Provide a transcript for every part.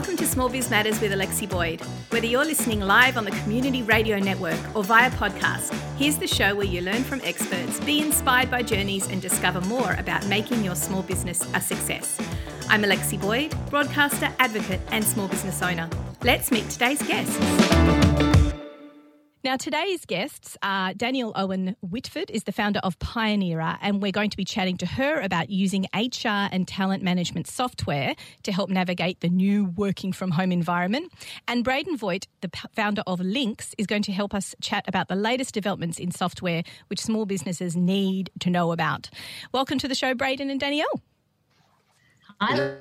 Welcome to Small Biz Matters with Alexi Boyd. Whether you're listening live on the Community Radio Network or via podcast, here's the show where you learn from experts, be inspired by journeys, and discover more about making your small business a success. I'm Alexi Boyd, broadcaster, advocate, and small business owner. Let's meet today's guests. Now, today's guests are Danielle Owen Whitford is the founder of Pioneera, and we're going to be chatting to her about using HR and talent management software to help navigate the new working from home environment. And Braden Voigt, the founder of Lynkz, is going to help us chat about the latest developments in software which small businesses need to know about. Welcome to the show, Braden and Danielle. Hi.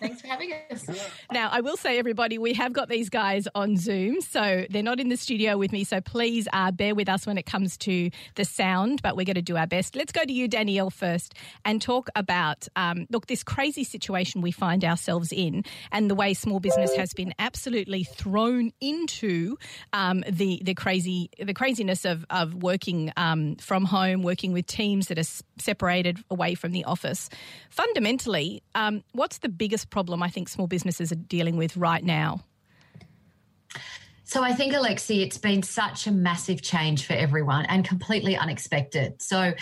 Thanks for having us. Now, I will say, everybody, we have got these guys on Zoom, so they're not in the studio with me. So please uh, bear with us when it comes to the sound, but we're going to do our best. Let's go to you, Danielle, first, and talk about um, look this crazy situation we find ourselves in, and the way small business has been absolutely thrown into um, the the crazy the craziness of of working um, from home, working with teams that are separated away from the office. Fundamentally, um, what's the biggest problem I think small businesses are dealing with right now? So I think, Alexi, it's been such a massive change for everyone and completely unexpected. So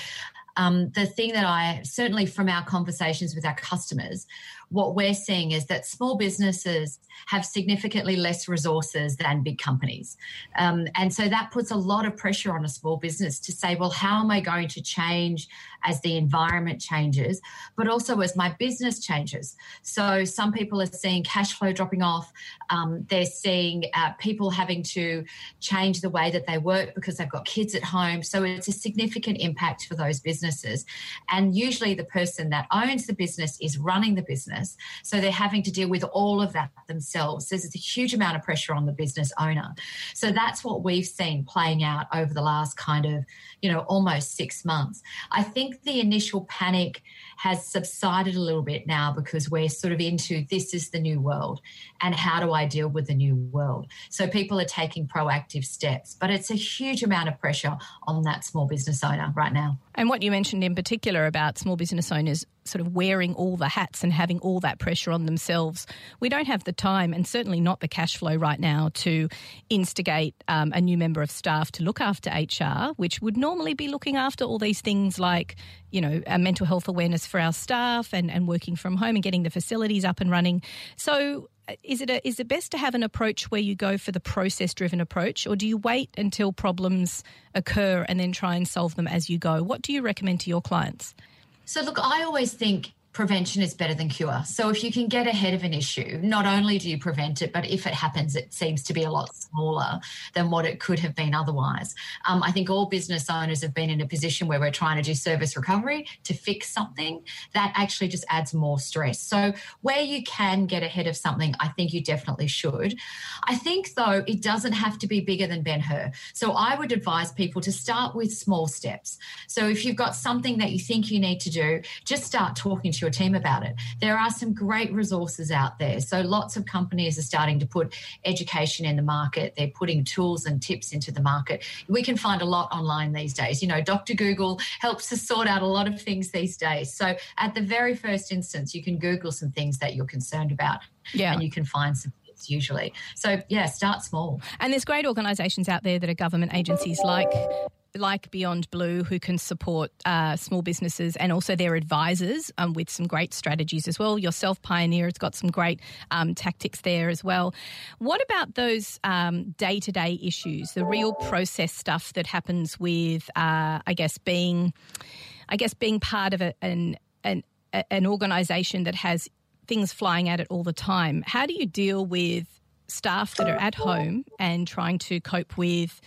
um, the thing that I certainly from our conversations with our customers, what we're seeing is that small businesses have significantly less resources than big companies. Um, and so that puts a lot of pressure on a small business to say, well, how am I going to change as the environment changes, but also as my business changes? So some people are seeing cash flow dropping off. Um, they're seeing uh, people having to change the way that they work because they've got kids at home. So it's a significant impact for those businesses. And usually the person that owns the business is running the business business. So they're having to deal with all of that themselves. There's a huge amount of pressure on the business owner. So that's what we've seen playing out over the last kind of, you know, almost six months. I think the initial panic has subsided a little bit now because we're sort of into this is the new world and how do I deal with the new world? So people are taking proactive steps, but it's a huge amount of pressure on that small business owner right now. And what you mentioned in particular about small business owners sort of wearing all the hats and having all that pressure on themselves, we don't have the time and certainly not the cash flow right now to instigate um, a new member of staff to look after HR, which would normally be looking after all these things like, you know, mental health awareness for our staff and, and working from home and getting the facilities up and running. So, uh, is it a, is it best to have an approach where you go for the process driven approach, or do you wait until problems occur and then try and solve them as you go? What do you recommend to your clients? So, look, I always think prevention is better than cure. So if you can get ahead of an issue, not only do you prevent it, but if it happens, it seems to be a lot smaller than what it could have been otherwise. Um, I think all business owners have been in a position where we're trying to do service recovery to fix something that actually just adds more stress. So where you can get ahead of something, I think you definitely should. I think though it doesn't have to be bigger than Ben Hur. So I would advise people to start with small steps. So if you've got something that you think you need to do, just start talking to your your team about it. There are some great resources out there. So lots of companies are starting to put education in the market. They're putting tools and tips into the market. We can find a lot online these days. You know, Dr. Google helps us sort out a lot of things these days. So at the very first instance, you can Google some things that you're concerned about yeah. and you can find some tips, usually. So, yeah, start small. And there's great organisations out there that are government agencies like like Beyond Blue, who can support uh, small businesses and also their advisors um, with some great strategies as well. Yourself, Pioneera, has got some great um, tactics there as well. What about those day to day issues, the real process stuff that happens with, uh, I guess, being, I guess, being part of a, an, an an organisation that has things flying at it all the time. How do you deal with staff that are at home and trying to cope with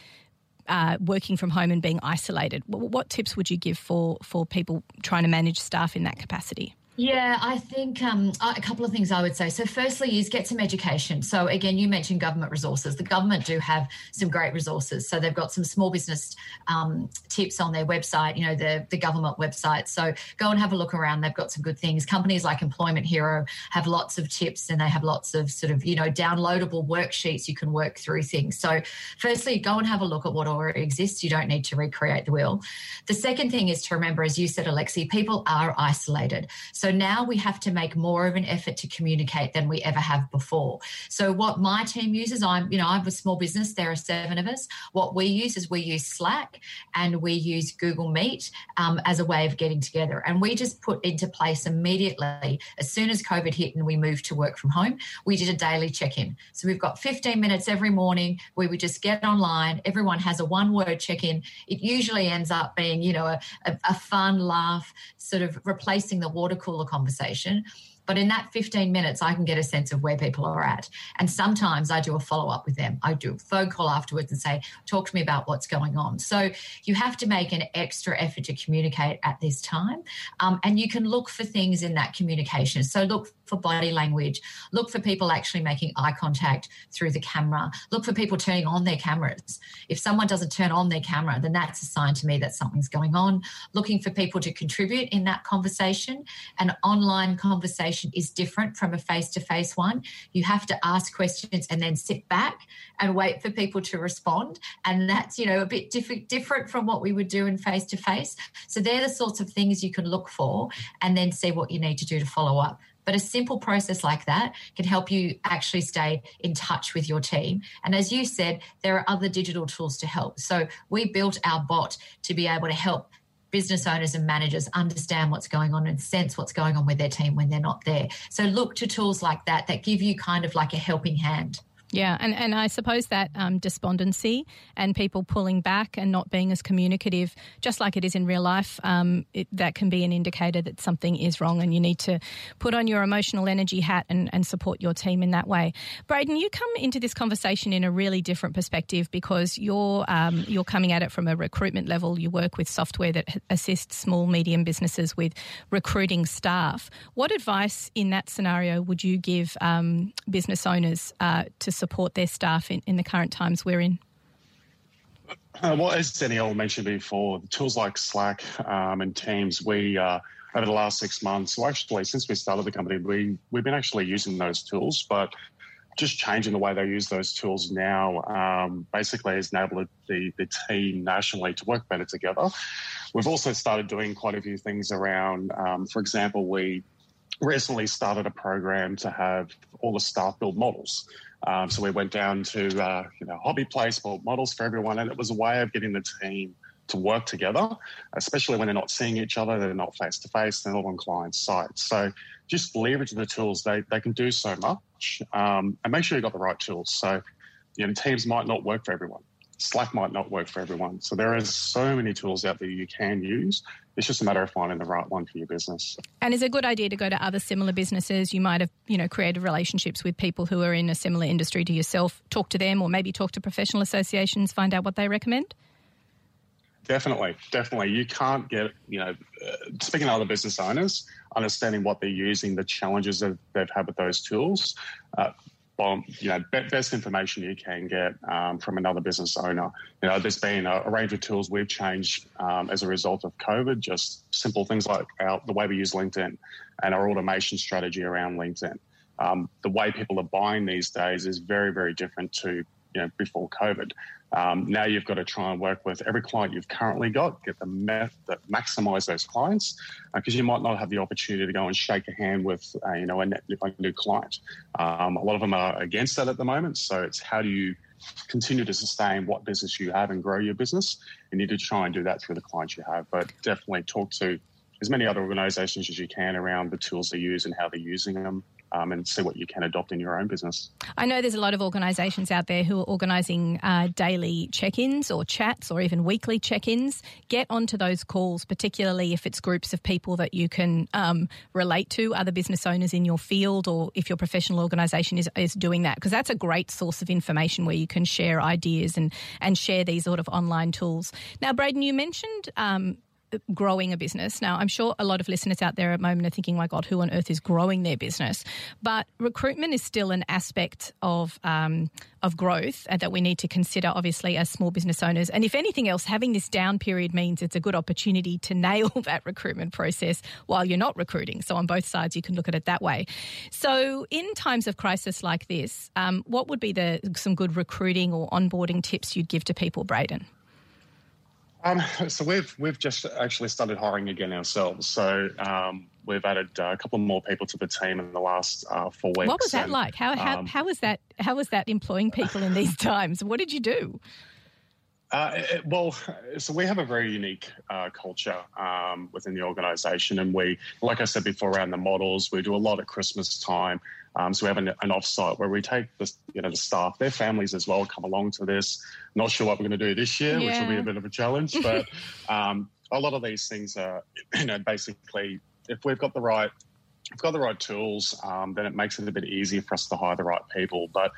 uh, working from home and being isolated. What, what tips would you give for for people trying to manage staff in that capacity? Yeah, I think um, a couple of things I would say. So, firstly, is get some education. So, again, you mentioned government resources. The government do have some great resources. So, they've got some small business um, tips on their website, you know, the, the government website. So, go and have a look around. They've got some good things. Companies like Employment Hero have lots of tips and they have lots of sort of, you know, downloadable worksheets you can work through things. So, firstly, go and have a look at what already exists. You don't need to recreate the wheel. The second thing is to remember, as you said, Alexi, people are isolated. So now we have to make more of an effort to communicate than we ever have before. So what my team uses, I'm, you know, I'm a small business. There are seven of us. What we use is we use Slack and we use Google Meet um, as a way of getting together. And we just put into place immediately as soon as COVID hit and we moved to work from home. We did a daily check-in. So we've got 15 minutes every morning where we just get online. Everyone has a one-word check-in. It usually ends up being, you know, a, a, a fun laugh, sort of replacing the water cooler conversation. But in that 15 minutes, I can get a sense of where people are at. And sometimes I do a follow up with them. I do a phone call afterwards and say, talk to me about what's going on. So you have to make an extra effort to communicate at this time. Um, and you can look for things in that communication. So look for body language, look for people actually making eye contact through the camera, look for people turning on their cameras. If someone doesn't turn on their camera, then that's a sign to me that something's going on. Looking for people to contribute in that conversation. An online conversation is different from a face to face one. You have to ask questions and then sit back and wait for people to respond. And that's, you know, a bit diff- different from what we would do in face to face. So they're the sorts of things you can look for and then see what you need to do to follow up. But a simple process like that can help you actually stay in touch with your team. And as you said, there are other digital tools to help. So we built our bot to be able to help business owners and managers understand what's going on and sense what's going on with their team when they're not there. So look to tools like that that give you kind of like a helping hand. Yeah, and, and I suppose that um, despondency and people pulling back and not being as communicative, just like it is in real life, um, it, that can be an indicator that something is wrong and you need to put on your emotional energy hat and, and support your team in that way. Braden, you come into this conversation in a really different perspective because you're, um, you're coming at it from a recruitment level. You work with software that assists small, medium businesses with recruiting staff. What advice in that scenario would you give um, business owners uh, to support their staff in, in the current times we're in? Uh, well, as Danielle mentioned before, tools like Slack um, and Teams, we uh, over the last six months, actually, since we started the company, we we've been actually using those tools, but just changing the way they use those tools now um, basically has enabled the, the team nationally to work better together. We've also started doing quite a few things around, um, for example, we recently started a program to have all the staff build models. Um, so we went down to uh, you know hobby place, built models for everyone, and it was a way of getting the team to work together, especially when they're not seeing each other, they're not face to face, they're not on client sites. So just leverage the tools; they they can do so much, um, and make sure you've got the right tools. So you know teams might not work for everyone. Slack might not work for everyone. So there are so many tools out there you can use. It's just a matter of finding the right one for your business. And it's a good idea to go to other similar businesses. You might have, you know, created relationships with people who are in a similar industry to yourself. Talk to them, or maybe talk to professional associations. Find out what they recommend. Definitely, definitely. You can't get, you know, uh, speaking to other business owners, understanding what they're using, the challenges that they've had with those tools. Uh, well, you know, best information you can get um, from another business owner. You know, there's been a, a range of tools we've changed um, as a result of COVID. Just simple things like our, the way we use LinkedIn and our automation strategy around LinkedIn. Um, the way people are buying these days is very, very different to you know before COVID. Um, now you've got to try and work with every client you've currently got, get the meth that maximize those clients, because uh, you might not have the opportunity to go and shake a hand with uh, you know a, a new client. Um, a lot of them are against that at the moment. So it's how do you continue to sustain what business you have and grow your business. You need to try and do that through the clients you have, but definitely talk to as many other organizations as you can around the tools they use and how they're using them um, and see what you can adopt in your own business. I know there's a lot of organisations out there who are organising uh, daily check ins or chats or even weekly check ins. Get onto those calls, particularly if it's groups of people that you can um, relate to, other business owners in your field, or if your professional organisation is, is doing that, because that's a great source of information where you can share ideas and, and share these sort of online tools. Now, Braden, you mentioned um, growing a business. Now, I'm sure a lot of listeners out there at the moment are thinking, my God, who on earth is growing their business? But recruitment is still an aspect of, um, of growth that we need to consider, obviously, as small business owners. And if anything else, having this down period means it's a good opportunity to nail that recruitment process while you're not recruiting. So, on both sides, you can look at it that way. So, in times of crisis like this, um, what would be the some good recruiting or onboarding tips you'd give to people, Braden? Um, so we've we've just actually started hiring again ourselves. So um, we've added uh, a couple more people to the team in the last uh, four weeks. What was that and, like? How, how, um, how was that? How was that employing people in these times? What did you do? Uh, it, well, so we have a very unique uh, culture um, within the organisation, and we, like I said before, around the models, we do a lot at Christmas time. Um, so we have an, an offsite where we take the, you know, the staff, their families as well, come along to this. Not sure what we're going to do this year, yeah. which will be a bit of a challenge, but um, a lot of these things are, you know, basically if we've got the right we've got the right tools, um, then it makes it a bit easier for us to hire the right people. But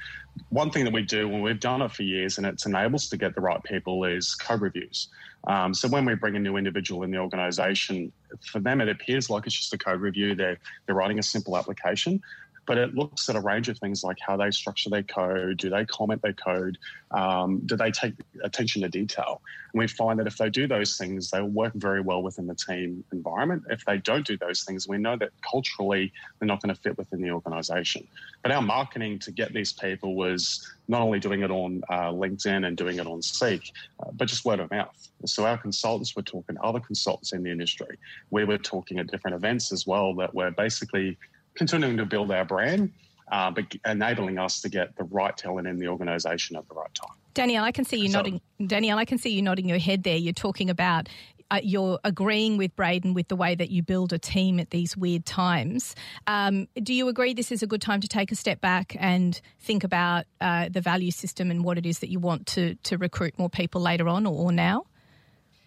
one thing that we do when we've done it for years and it's enabled us to get the right people is code reviews. Um, so when we bring a new individual in the organisation, for them it appears like it's just a code review. They're they're writing a simple application, but it looks at a range of things like how they structure their code, do they comment their code, um, do they take attention to detail? And we find that if they do those things, they'll work very well within the team environment. If they don't do those things, we know that culturally they're not going to fit within the organization. But our marketing to get these people was not only doing it on uh, LinkedIn and doing it on Seek, uh, but just word of mouth. So our consultants were talking to other consultants in the industry. We were talking at different events as well that were basically continuing to build our brand, uh, but enabling us to get the right talent in the organisation at the right time. Danielle, I can see you so, nodding. Danielle, I can see you nodding your head there. You're talking about uh, you're agreeing with Braden with the way that you build a team at these weird times. Um, do you agree this is a good time to take a step back and think about uh, the value system and what it is that you want to to recruit more people later on or, or now?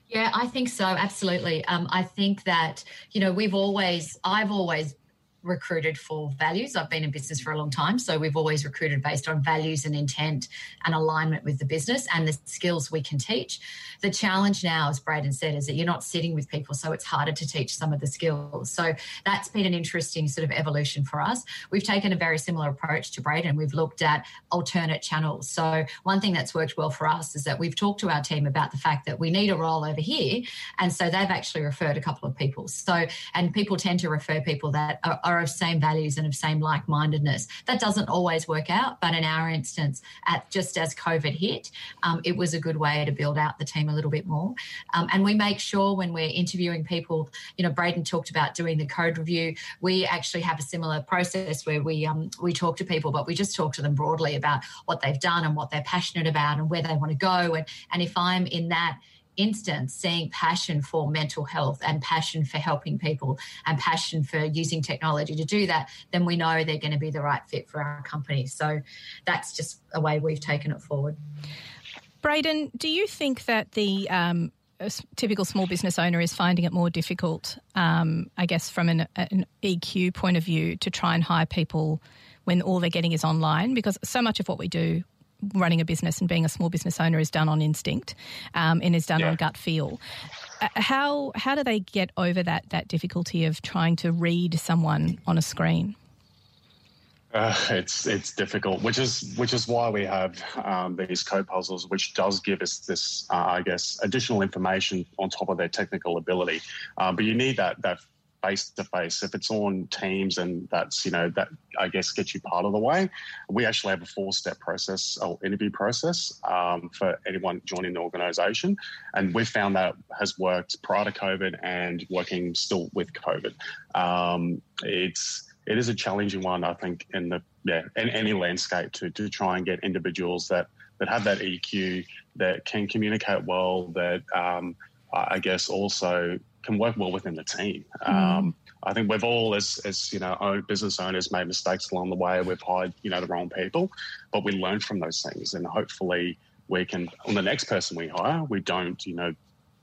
Yeah, I think so. Absolutely. Um, I think that you know we've always, I've always recruited for values. I've been in business for a long time, so we've always recruited based on values and intent and alignment with the business and the skills we can teach. The challenge now, as Braden said, is that you're not sitting with people, so it's harder to teach some of the skills. So that's been an interesting sort of evolution for us. We've taken a very similar approach to Braden. We've looked at alternate channels. So one thing that's worked well for us is that we've talked to our team about the fact that we need a role over here, and so they've actually referred a couple of people. So and people tend to refer people that are, are are of same values and of same like mindedness. That doesn't always work out, but in our instance, at just as COVID hit, um, it was a good way to build out the team a little bit more. Um, and we make sure when we're interviewing people, you know, Braden talked about doing the code review. We actually have a similar process where we um, we talk to people, but we just talk to them broadly about what they've done and what they're passionate about and where they want to go. And and if I'm in that instance seeing passion for mental health and passion for helping people and passion for using technology to do that, then we know they're going to be the right fit for our company. So that's just a way we've taken it forward. Braden, do you think that the um, typical small business owner is finding it more difficult, um, I guess, from an, an EQ point of view, to try and hire people when all they're getting is online? Because so much of what we do running a business and being a small business owner is done on instinct um, and is done yeah. on gut feel. Uh, how how do they get over that that difficulty of trying to read someone on a screen? Uh, it's it's difficult, which is which is why we have um, these code puzzles, which does give us this, uh, I guess, additional information on top of their technical ability. Uh, but you need that that face to face. If it's on Teams and that's, you know, that I guess gets you part of the way, we actually have a four step process or interview process um, for anyone joining the organization. And we've found that has worked prior to COVID and working still with COVID. Um, it's, it is a challenging one, I think, in the yeah, in any landscape to to try and get individuals that that have that EQ, that can communicate well, that um, I guess also can work well within the team. Mm. Um, I think we've all, as, as you know, business owners, made mistakes along the way. We've hired, you know, the wrong people, but we learn from those things, and hopefully, we can on the next person we hire, we don't, you know,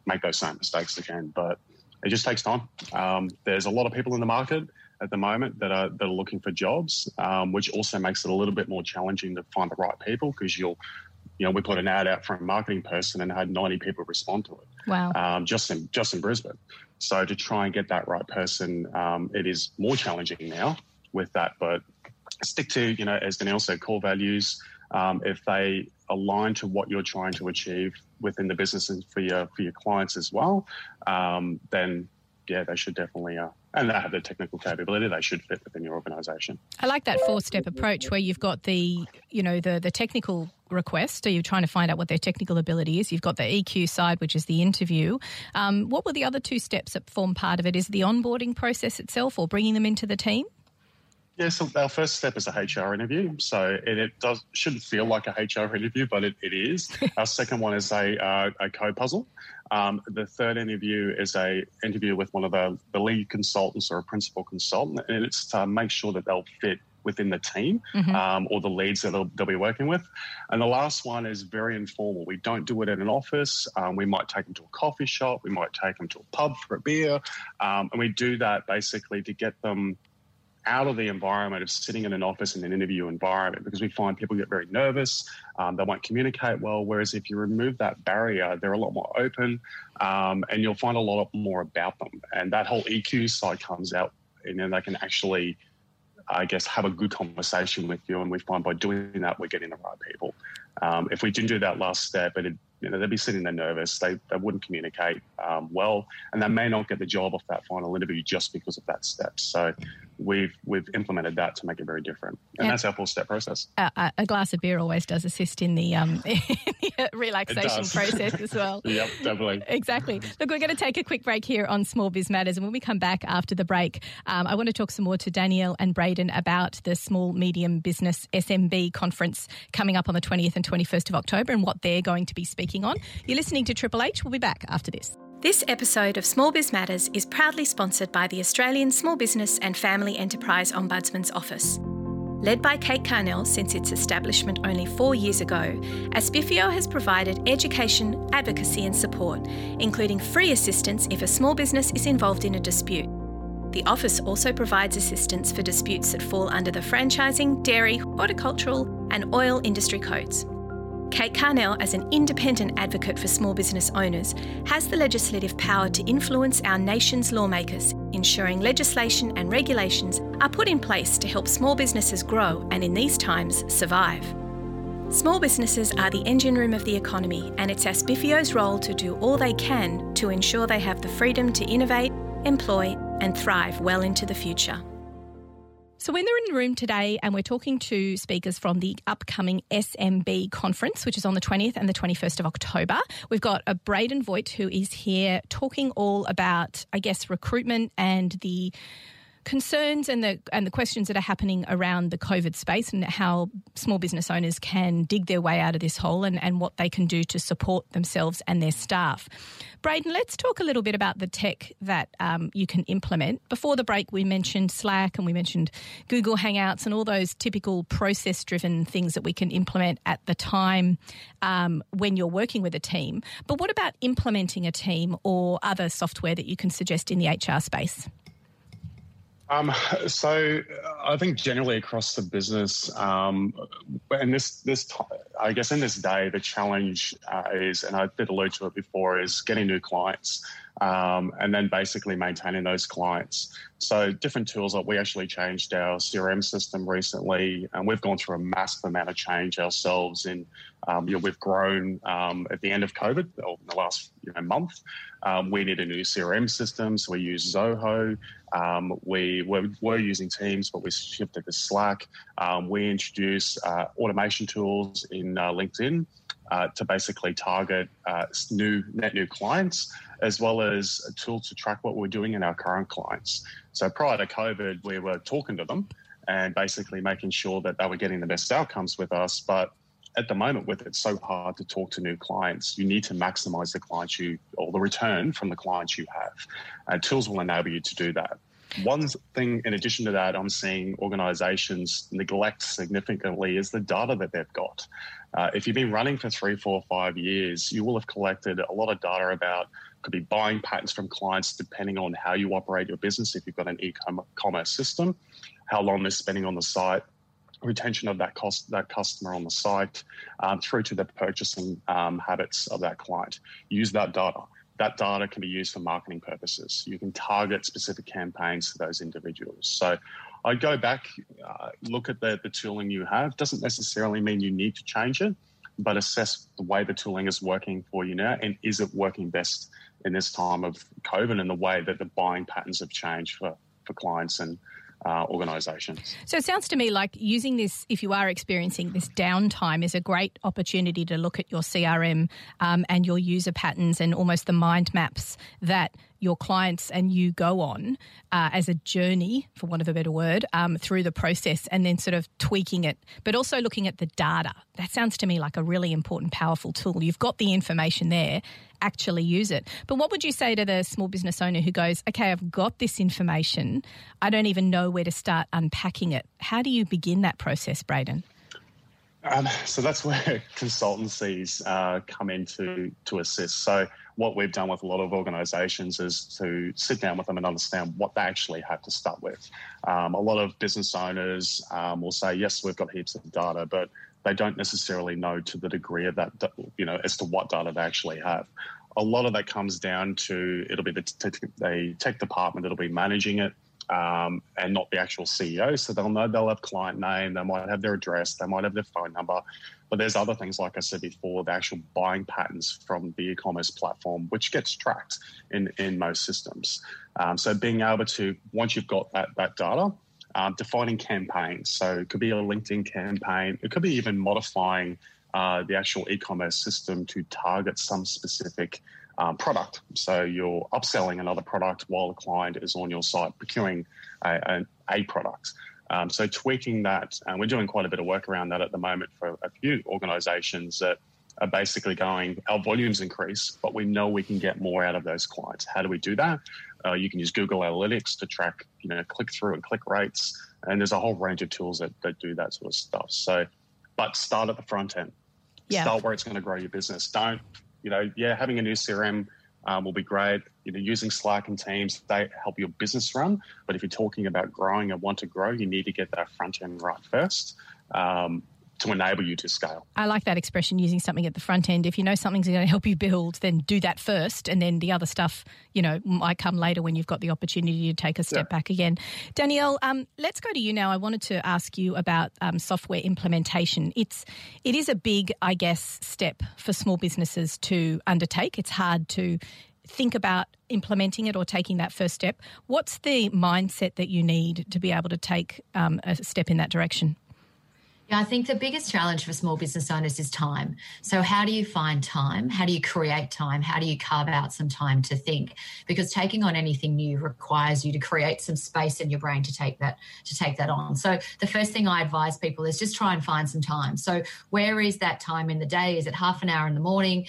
make those same mistakes again. But it just takes time. Um, there's a lot of people in the market at the moment that are that are looking for jobs, um, which also makes it a little bit more challenging to find the right people because you'll you know, we put an ad out for a marketing person and had 90 people respond to it. Wow. Um, just in just in Brisbane. So to try and get that right person, um, it is more challenging now with that. But stick to, you know, as Danielle said, core values. Um, if they align to what you're trying to achieve within the business and for your for your clients as well, um, then yeah, they should definitely, uh, and they have the technical capability, they should fit within your organisation. I like that four-step approach where you've got the, you know, the the technical request. So you're trying to find out what their technical ability is. You've got the EQ side, which is the interview. Um, what were the other two steps that form part of it? Is the onboarding process itself, or bringing them into the team? Yeah, so our first step is a HR interview. So it, it does shouldn't feel like a HR interview, but it, it is. our second one is a, uh, a code puzzle. Um, the third interview is a interview with one of the, the lead consultants or a principal consultant, and it's to make sure that they'll fit within the team mm-hmm. um, or the leads that they'll, they'll, be working with. And the last one is very informal. We don't do it in an office. Um, we might take them to a coffee shop. We might take them to a pub for a beer. Um, and we do that basically to get them out of the environment of sitting in an office in an interview environment because we find people get very nervous, um, they won't communicate well. Whereas if you remove that barrier, they're a lot more open um, and you'll find a lot more about them. And that whole EQ side comes out and then they can actually, I guess, have a good conversation with you. And we find by doing that, we're getting the right people. Um, if we didn't do that last step, it'd you know, they'd be sitting there nervous. They, they wouldn't communicate um, well, and they may not get the job off that final interview just because of that step. So we've we've implemented that to make it very different, and, that's our full step process. Uh, a glass of beer always does assist in the, um, in the relaxation process as well. yep, definitely. exactly. Look, we're going to take a quick break here on Small Biz Matters, and when we come back after the break, um, I want to talk some more to Danielle and Braden about the Small Medium Business SMB conference coming up on the 20th and 21st of October and what they're going to be speaking on. You're listening to Triple H. We'll be back after this. This episode of Small Biz Matters is proudly sponsored by the Australian Small Business and Family Enterprise Ombudsman's Office. Led by Kate Carnell since its establishment only four years ago, ASBFEO has provided education, advocacy, and support, including free assistance if a small business is involved in a dispute. The office also provides assistance for disputes that fall under the franchising, dairy, horticultural, and oil industry codes. Kate Carnell, as an independent advocate for small business owners, has the legislative power to influence our nation's lawmakers, ensuring legislation and regulations are put in place to help small businesses grow and, in these times, survive. Small businesses are the engine room of the economy, and it's ASBFEO's role to do all they can to ensure they have the freedom to innovate, employ, and thrive well into the future. So, when they're in the room today and we're talking to speakers from the upcoming SMB conference, which is on the 20th and the 21st of October, we've got a Braden Voigt who is here talking all about, I guess, recruitment and the concerns and the and the questions that are happening around the COVID space and how small business owners can dig their way out of this hole and, and what they can do to support themselves and their staff. Braden, let's talk a little bit about the tech that um, you can implement. Before the break, we mentioned Slack and we mentioned Google Hangouts and all those typical process driven things that we can implement at the time um, when you're working with a team. But what about implementing a team or other software that you can suggest in the HR space? Um, so I think generally across the business, um, and this this I guess in this day, the challenge uh, is, and I did allude to it before, is getting new clients um, and then basically maintaining those clients. So different tools like we actually changed our CRM system recently, and we've gone through a massive amount of change ourselves. In um, you know, we've grown um, at the end of COVID, or in the last you know, month. Um, we need a new CRM system, so we use Zoho. Um, we were, were, using Teams, but we shifted to Slack. Um, we introduced uh, automation tools in uh, LinkedIn uh, to basically target uh, new net new clients, as well as a tool to track what we're doing in our current clients. So prior to COVID, we were talking to them and basically making sure that they were getting the best outcomes with us. But at the moment, with it so hard to talk to new clients, you need to maximize the clients you or the return from the clients you have. And tools will enable you to do that. One thing, in addition to that, I'm seeing organizations neglect significantly is the data that they've got. Uh, if you've been running for three, four, five years, you will have collected a lot of data about could be buying patterns from clients depending on how you operate your business. If you've got an e-commerce system, how long they're spending on the site, retention of that cost that customer on the site, um, through to the purchasing um, habits of that client. Use that data that data can be used for marketing purposes. You can target specific campaigns to those individuals. So I'd go back, uh, look at the, the tooling you have. Doesn't necessarily mean you need to change it, but assess the way the tooling is working for you now and is it working best in this time of COVID and the way that the buying patterns have changed for, for clients and uh, organisations. So it sounds to me like using this, if you are experiencing this downtime, is a great opportunity to look at your CRM um, and your user patterns and almost the mind maps that your clients and you go on uh, as a journey, for want of a better word, um, through the process and then sort of tweaking it, but also looking at the data. That sounds to me like a really important, powerful tool. You've got the information there, actually use it. But what would you say to the small business owner who goes, okay, I've got this information, I don't even know where to start unpacking it? How do you begin that process, Braden? Um, so that's where consultancies uh, come in to, to assist. So what we've done with a lot of organisations is to sit down with them and understand what they actually have to start with. Um, a lot of business owners um, will say, yes, we've got heaps of data, but they don't necessarily know to the degree of that, you know, as to what data they actually have. A lot of that comes down to it'll be the, the tech department that'll be managing it um, and not the actual CEO. So they'll know they'll have client name, they might have their address, they might have their phone number. But there's other things, like I said before, the actual buying patterns from the e-commerce platform, which gets tracked in, in most systems. Um, so being able to, once you've got that, that data, um, defining campaigns. So it could be a LinkedIn campaign. It could be even modifying uh, the actual e-commerce system to target some specific um, product. So you're upselling another product while the client is on your site procuring a, a, a product. Um, so tweaking that, and we're doing quite a bit of work around that at the moment for a few organisations that are basically going, our volumes increase, but we know we can get more out of those clients. How do we do that? Uh, you can use Google Analytics to track, you know, click through and click rates, and there's a whole range of tools that, that do that sort of stuff. So, but start at the front end. Yeah. Start where it's going to grow your business. Don't you know, yeah, having a new CRM um, will be great. You know, using Slack and Teams, they help your business run. But if you're talking about growing and want to grow, you need to get that front end right first. Um, to enable you to scale. I like that expression using something at the front end. If you know something's going to help you build, then do that first, and then the other stuff, you know, might come later when you've got the opportunity to take a step yeah. back again. Danielle, um, let's go to you now. I wanted to ask you about um, software implementation. It's it is a big, I guess, step for small businesses to undertake. It's hard to think about implementing it or taking that first step. What's the mindset that you need to be able to take um, a step in that direction? Yeah, I think the biggest challenge for small business owners is time. So, how do you find time? How do you create time? How do you carve out some time to think? Because taking on anything new requires you to create some space in your brain to take that to take that on. So, the first thing I advise people is just try and find some time. So, where is that time in the day? Is it half an hour in the morning,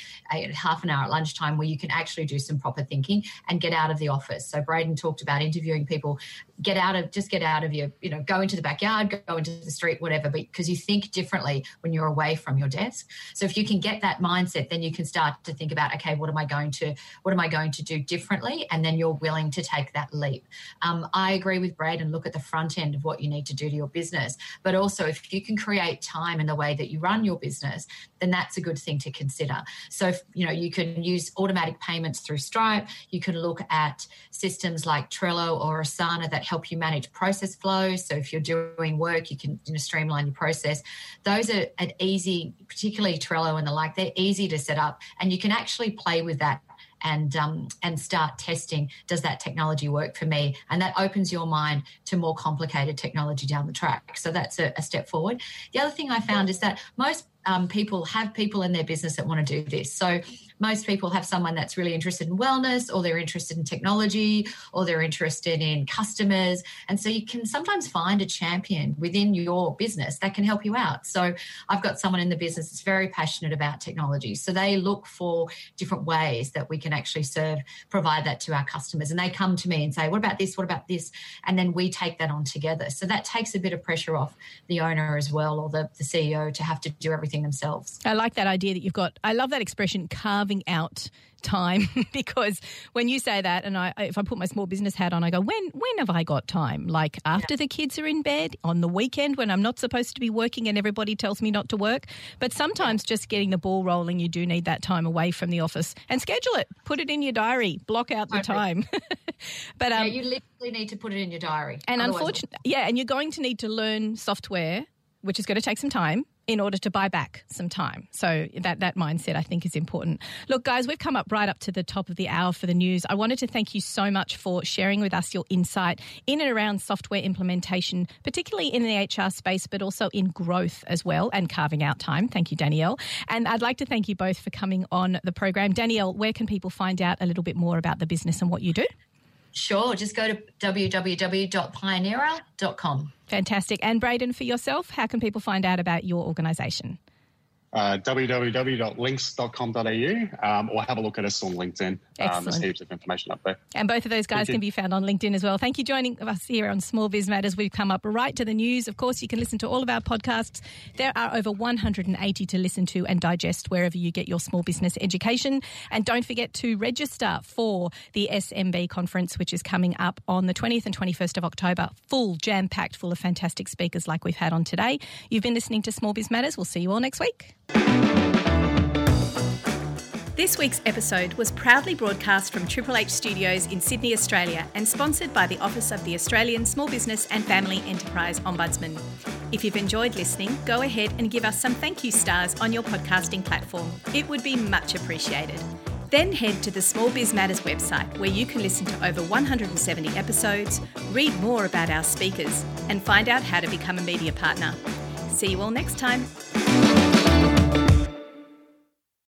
half an hour at lunchtime, where you can actually do some proper thinking and get out of the office? So, Braden talked about interviewing people. Get out of just get out of your you know go into the backyard, go into the street, whatever. Because you think differently when you're away from your desk. So if you can get that mindset, then you can start to think about, okay, what am I going to what am I going to do differently? And then you're willing to take that leap. Um, I agree with Braden Look at the front end of what you need to do to your business, but also if you can create time in the way that you run your business, then that's a good thing to consider. So if, you know you can use automatic payments through Stripe. You can look at systems like Trello or Asana that help you manage process flows. So if you're doing work, you can you know, streamline your process process. Those are an easy, particularly Trello and the like, they're easy to set up and you can actually play with that and um, and start testing does that technology work for me and that opens your mind to more complicated technology down the track so that's a, a step forward the other thing i found is that most um, people have people in their business that want to do this so most people have someone that's really interested in wellness or they're interested in technology or they're interested in customers. And so you can sometimes find a champion within your business that can help you out. So I've got someone in the business that's very passionate about technology. So they look for different ways that we can actually serve, provide that to our customers. And they come to me and say, What about this? What about this? And then we take that on together. So that takes a bit of pressure off the owner as well or the, the CEO to have to do everything themselves. I like that idea that you've got. I love that expression, carving out time because when you say that and I if I put my small business hat on I go when when have I got time? Like after yeah. the kids are in bed on the weekend when I'm not supposed to be working and everybody tells me not to work. But sometimes just getting the ball rolling you do need that time away from the office. And schedule it. Put it in your diary. Block out the time. But um, yeah, you literally need to put it in your diary. And unfortunately yeah and you're going to need to learn software which is going to take some time in order to buy back some time. So that that mindset I think is important. Look, guys, we've come up right up to the top of the hour for the news. I wanted to thank you so much for sharing with us your insight in and around software implementation, particularly in the HR space, but also in growth as well and carving out time. Thank you, Danielle. And I'd like to thank you both for coming on the program. Danielle, where can people find out a little bit more about the business and what you do? Sure, just go to www.pioneera.com. Fantastic. And Braden, for yourself, how can people find out about your organisation? Uh, www.lynkz.com.au um, or have a look at us on LinkedIn. Um, there's heaps of information up there. And both of those guys can be found on LinkedIn as well. Thank you joining us here on Small Biz Matters. We've come up right to the news. Of course, you can listen to all of our podcasts. There are over 180 to listen to and digest wherever you get your small business education. And don't forget to register for the SMB conference, which is coming up on the 20th and 21st of October. Full, jam packed, full of fantastic speakers like we've had on today. You've been listening to Small Biz Matters. We'll see you all next week. This week's episode was proudly broadcast from Triple H Studios in Sydney, Australia, and sponsored by the Office of the Australian Small Business and Family Enterprise Ombudsman. If you've enjoyed listening, go ahead and give us some thank you stars on your podcasting platform. It would be much appreciated. Then head to the Small Biz Matters website where you can listen to over 170 episodes, read more about our speakers, and find out how to become a media partner. See you all next time.